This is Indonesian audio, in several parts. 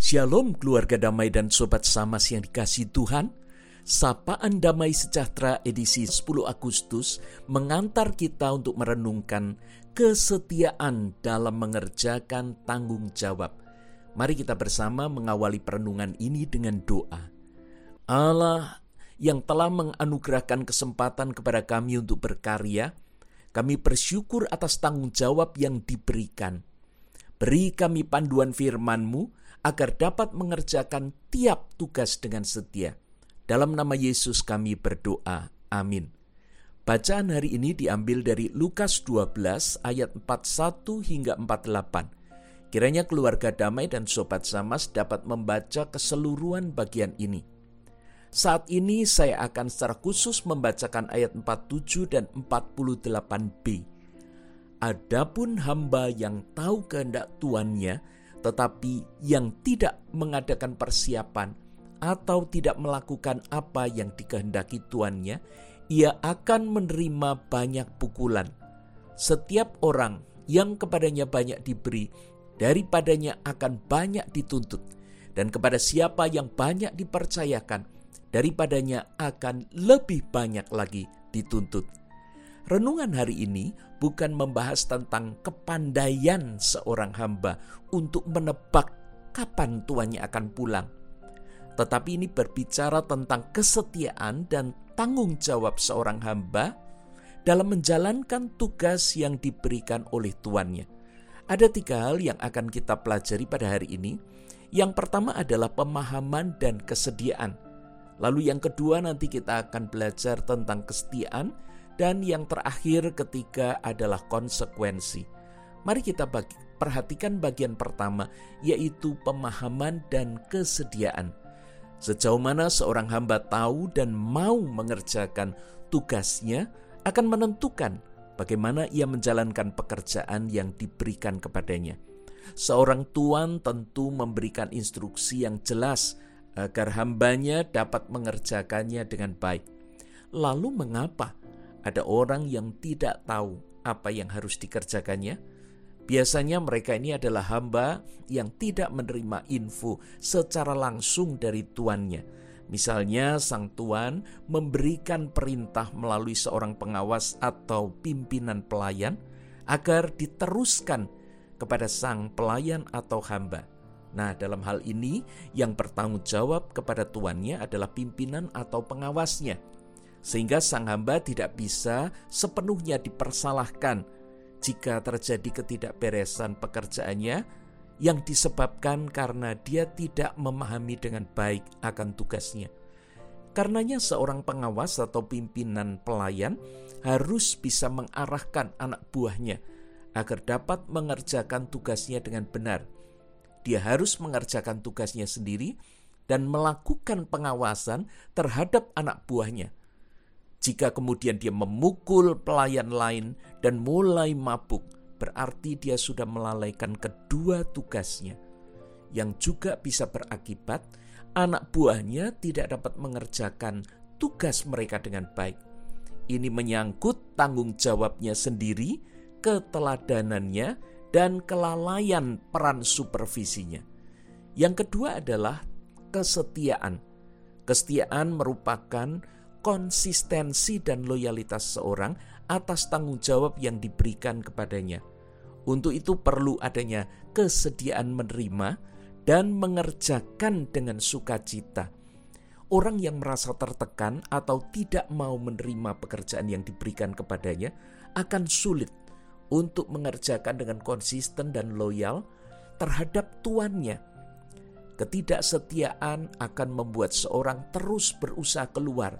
Shalom keluarga damai dan sobat samas yang dikasih Tuhan. Sapaan Damai Sejahtera edisi 10 Agustus mengantar kita untuk merenungkan kesetiaan dalam mengerjakan tanggung jawab. Mari kita bersama mengawali perenungan ini dengan doa. Allah yang telah menganugerahkan kesempatan kepada kami untuk berkarya, kami bersyukur atas tanggung jawab yang diberikan. Beri kami panduan firman-Mu agar dapat mengerjakan tiap tugas dengan setia dalam nama Yesus kami berdoa. Amin. Bacaan hari ini diambil dari Lukas 12 ayat 41 hingga 48. Kiranya keluarga damai dan sobat samas dapat membaca keseluruhan bagian ini. Saat ini saya akan secara khusus membacakan ayat 47 dan 48b. Adapun hamba yang tahu kehendak tuannya, tetapi yang tidak mengadakan persiapan, atau tidak melakukan apa yang dikehendaki tuannya, ia akan menerima banyak pukulan. Setiap orang yang kepadanya banyak diberi, daripadanya akan banyak dituntut, dan kepada siapa yang banyak dipercayakan, daripadanya akan lebih banyak lagi dituntut. Renungan hari ini bukan membahas tentang kepandaian seorang hamba untuk menebak kapan tuannya akan pulang tetapi ini berbicara tentang kesetiaan dan tanggung jawab seorang hamba dalam menjalankan tugas yang diberikan oleh tuannya. Ada tiga hal yang akan kita pelajari pada hari ini. Yang pertama adalah pemahaman dan kesediaan. Lalu yang kedua nanti kita akan belajar tentang kesetiaan dan yang terakhir ketiga adalah konsekuensi. Mari kita bagi, perhatikan bagian pertama yaitu pemahaman dan kesediaan. Sejauh mana seorang hamba tahu dan mau mengerjakan tugasnya akan menentukan bagaimana ia menjalankan pekerjaan yang diberikan kepadanya. Seorang tuan tentu memberikan instruksi yang jelas agar hambanya dapat mengerjakannya dengan baik. Lalu mengapa ada orang yang tidak tahu apa yang harus dikerjakannya? Biasanya mereka ini adalah hamba yang tidak menerima info secara langsung dari tuannya. Misalnya sang tuan memberikan perintah melalui seorang pengawas atau pimpinan pelayan agar diteruskan kepada sang pelayan atau hamba. Nah, dalam hal ini yang bertanggung jawab kepada tuannya adalah pimpinan atau pengawasnya. Sehingga sang hamba tidak bisa sepenuhnya dipersalahkan jika terjadi ketidakberesan pekerjaannya yang disebabkan karena dia tidak memahami dengan baik akan tugasnya. Karenanya seorang pengawas atau pimpinan pelayan harus bisa mengarahkan anak buahnya agar dapat mengerjakan tugasnya dengan benar. Dia harus mengerjakan tugasnya sendiri dan melakukan pengawasan terhadap anak buahnya jika kemudian dia memukul pelayan lain dan mulai mabuk, berarti dia sudah melalaikan kedua tugasnya, yang juga bisa berakibat anak buahnya tidak dapat mengerjakan tugas mereka dengan baik. Ini menyangkut tanggung jawabnya sendiri, keteladanannya, dan kelalaian peran supervisinya. Yang kedua adalah kesetiaan. Kesetiaan merupakan konsistensi dan loyalitas seorang atas tanggung jawab yang diberikan kepadanya. Untuk itu perlu adanya kesediaan menerima dan mengerjakan dengan sukacita. Orang yang merasa tertekan atau tidak mau menerima pekerjaan yang diberikan kepadanya akan sulit untuk mengerjakan dengan konsisten dan loyal terhadap tuannya Ketidaksetiaan akan membuat seorang terus berusaha keluar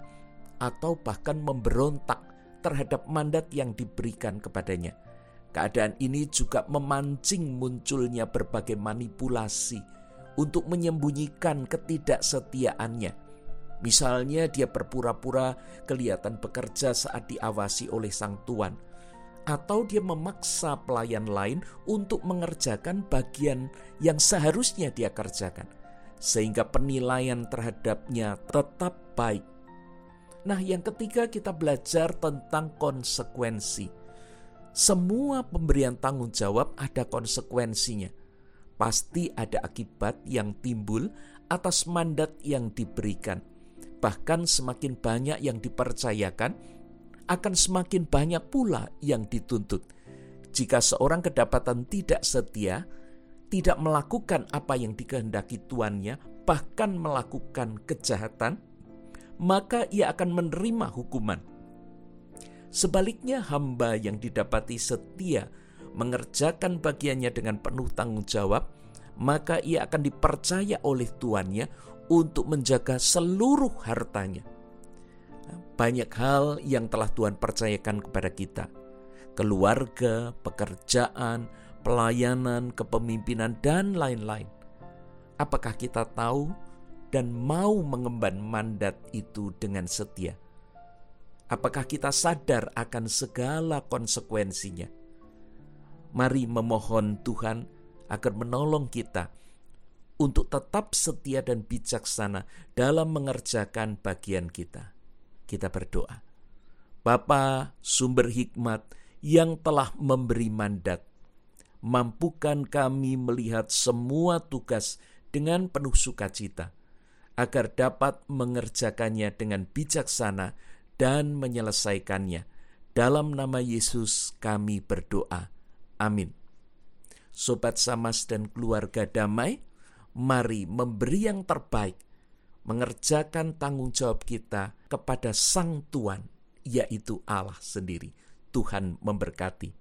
atau bahkan memberontak terhadap mandat yang diberikan kepadanya. Keadaan ini juga memancing munculnya berbagai manipulasi untuk menyembunyikan ketidaksetiaannya. Misalnya dia berpura-pura kelihatan bekerja saat diawasi oleh sang tuan, atau dia memaksa pelayan lain untuk mengerjakan bagian yang seharusnya dia kerjakan, sehingga penilaian terhadapnya tetap baik Nah, yang ketiga kita belajar tentang konsekuensi. Semua pemberian tanggung jawab ada konsekuensinya. pasti ada akibat yang timbul atas mandat yang diberikan. Bahkan semakin banyak yang dipercayakan, akan semakin banyak pula yang dituntut. Jika seorang kedapatan tidak setia, tidak melakukan apa yang dikehendaki tuannya, bahkan melakukan kejahatan, maka ia akan menerima hukuman. Sebaliknya, hamba yang didapati setia mengerjakan bagiannya dengan penuh tanggung jawab, maka ia akan dipercaya oleh tuannya untuk menjaga seluruh hartanya. Banyak hal yang telah Tuhan percayakan kepada kita, keluarga, pekerjaan, pelayanan, kepemimpinan, dan lain-lain. Apakah kita tahu dan mau mengemban mandat itu dengan setia? Apakah kita sadar akan segala konsekuensinya? Mari memohon Tuhan agar menolong kita untuk tetap setia dan bijaksana dalam mengerjakan bagian kita. Kita berdoa. Bapa sumber hikmat yang telah memberi mandat, mampukan kami melihat semua tugas dengan penuh sukacita, agar dapat mengerjakannya dengan bijaksana dan menyelesaikannya. Dalam nama Yesus kami berdoa. Amin. Sobat Samas dan keluarga damai, mari memberi yang terbaik, mengerjakan tanggung jawab kita kepada Sang Tuhan, yaitu Allah sendiri. Tuhan memberkati.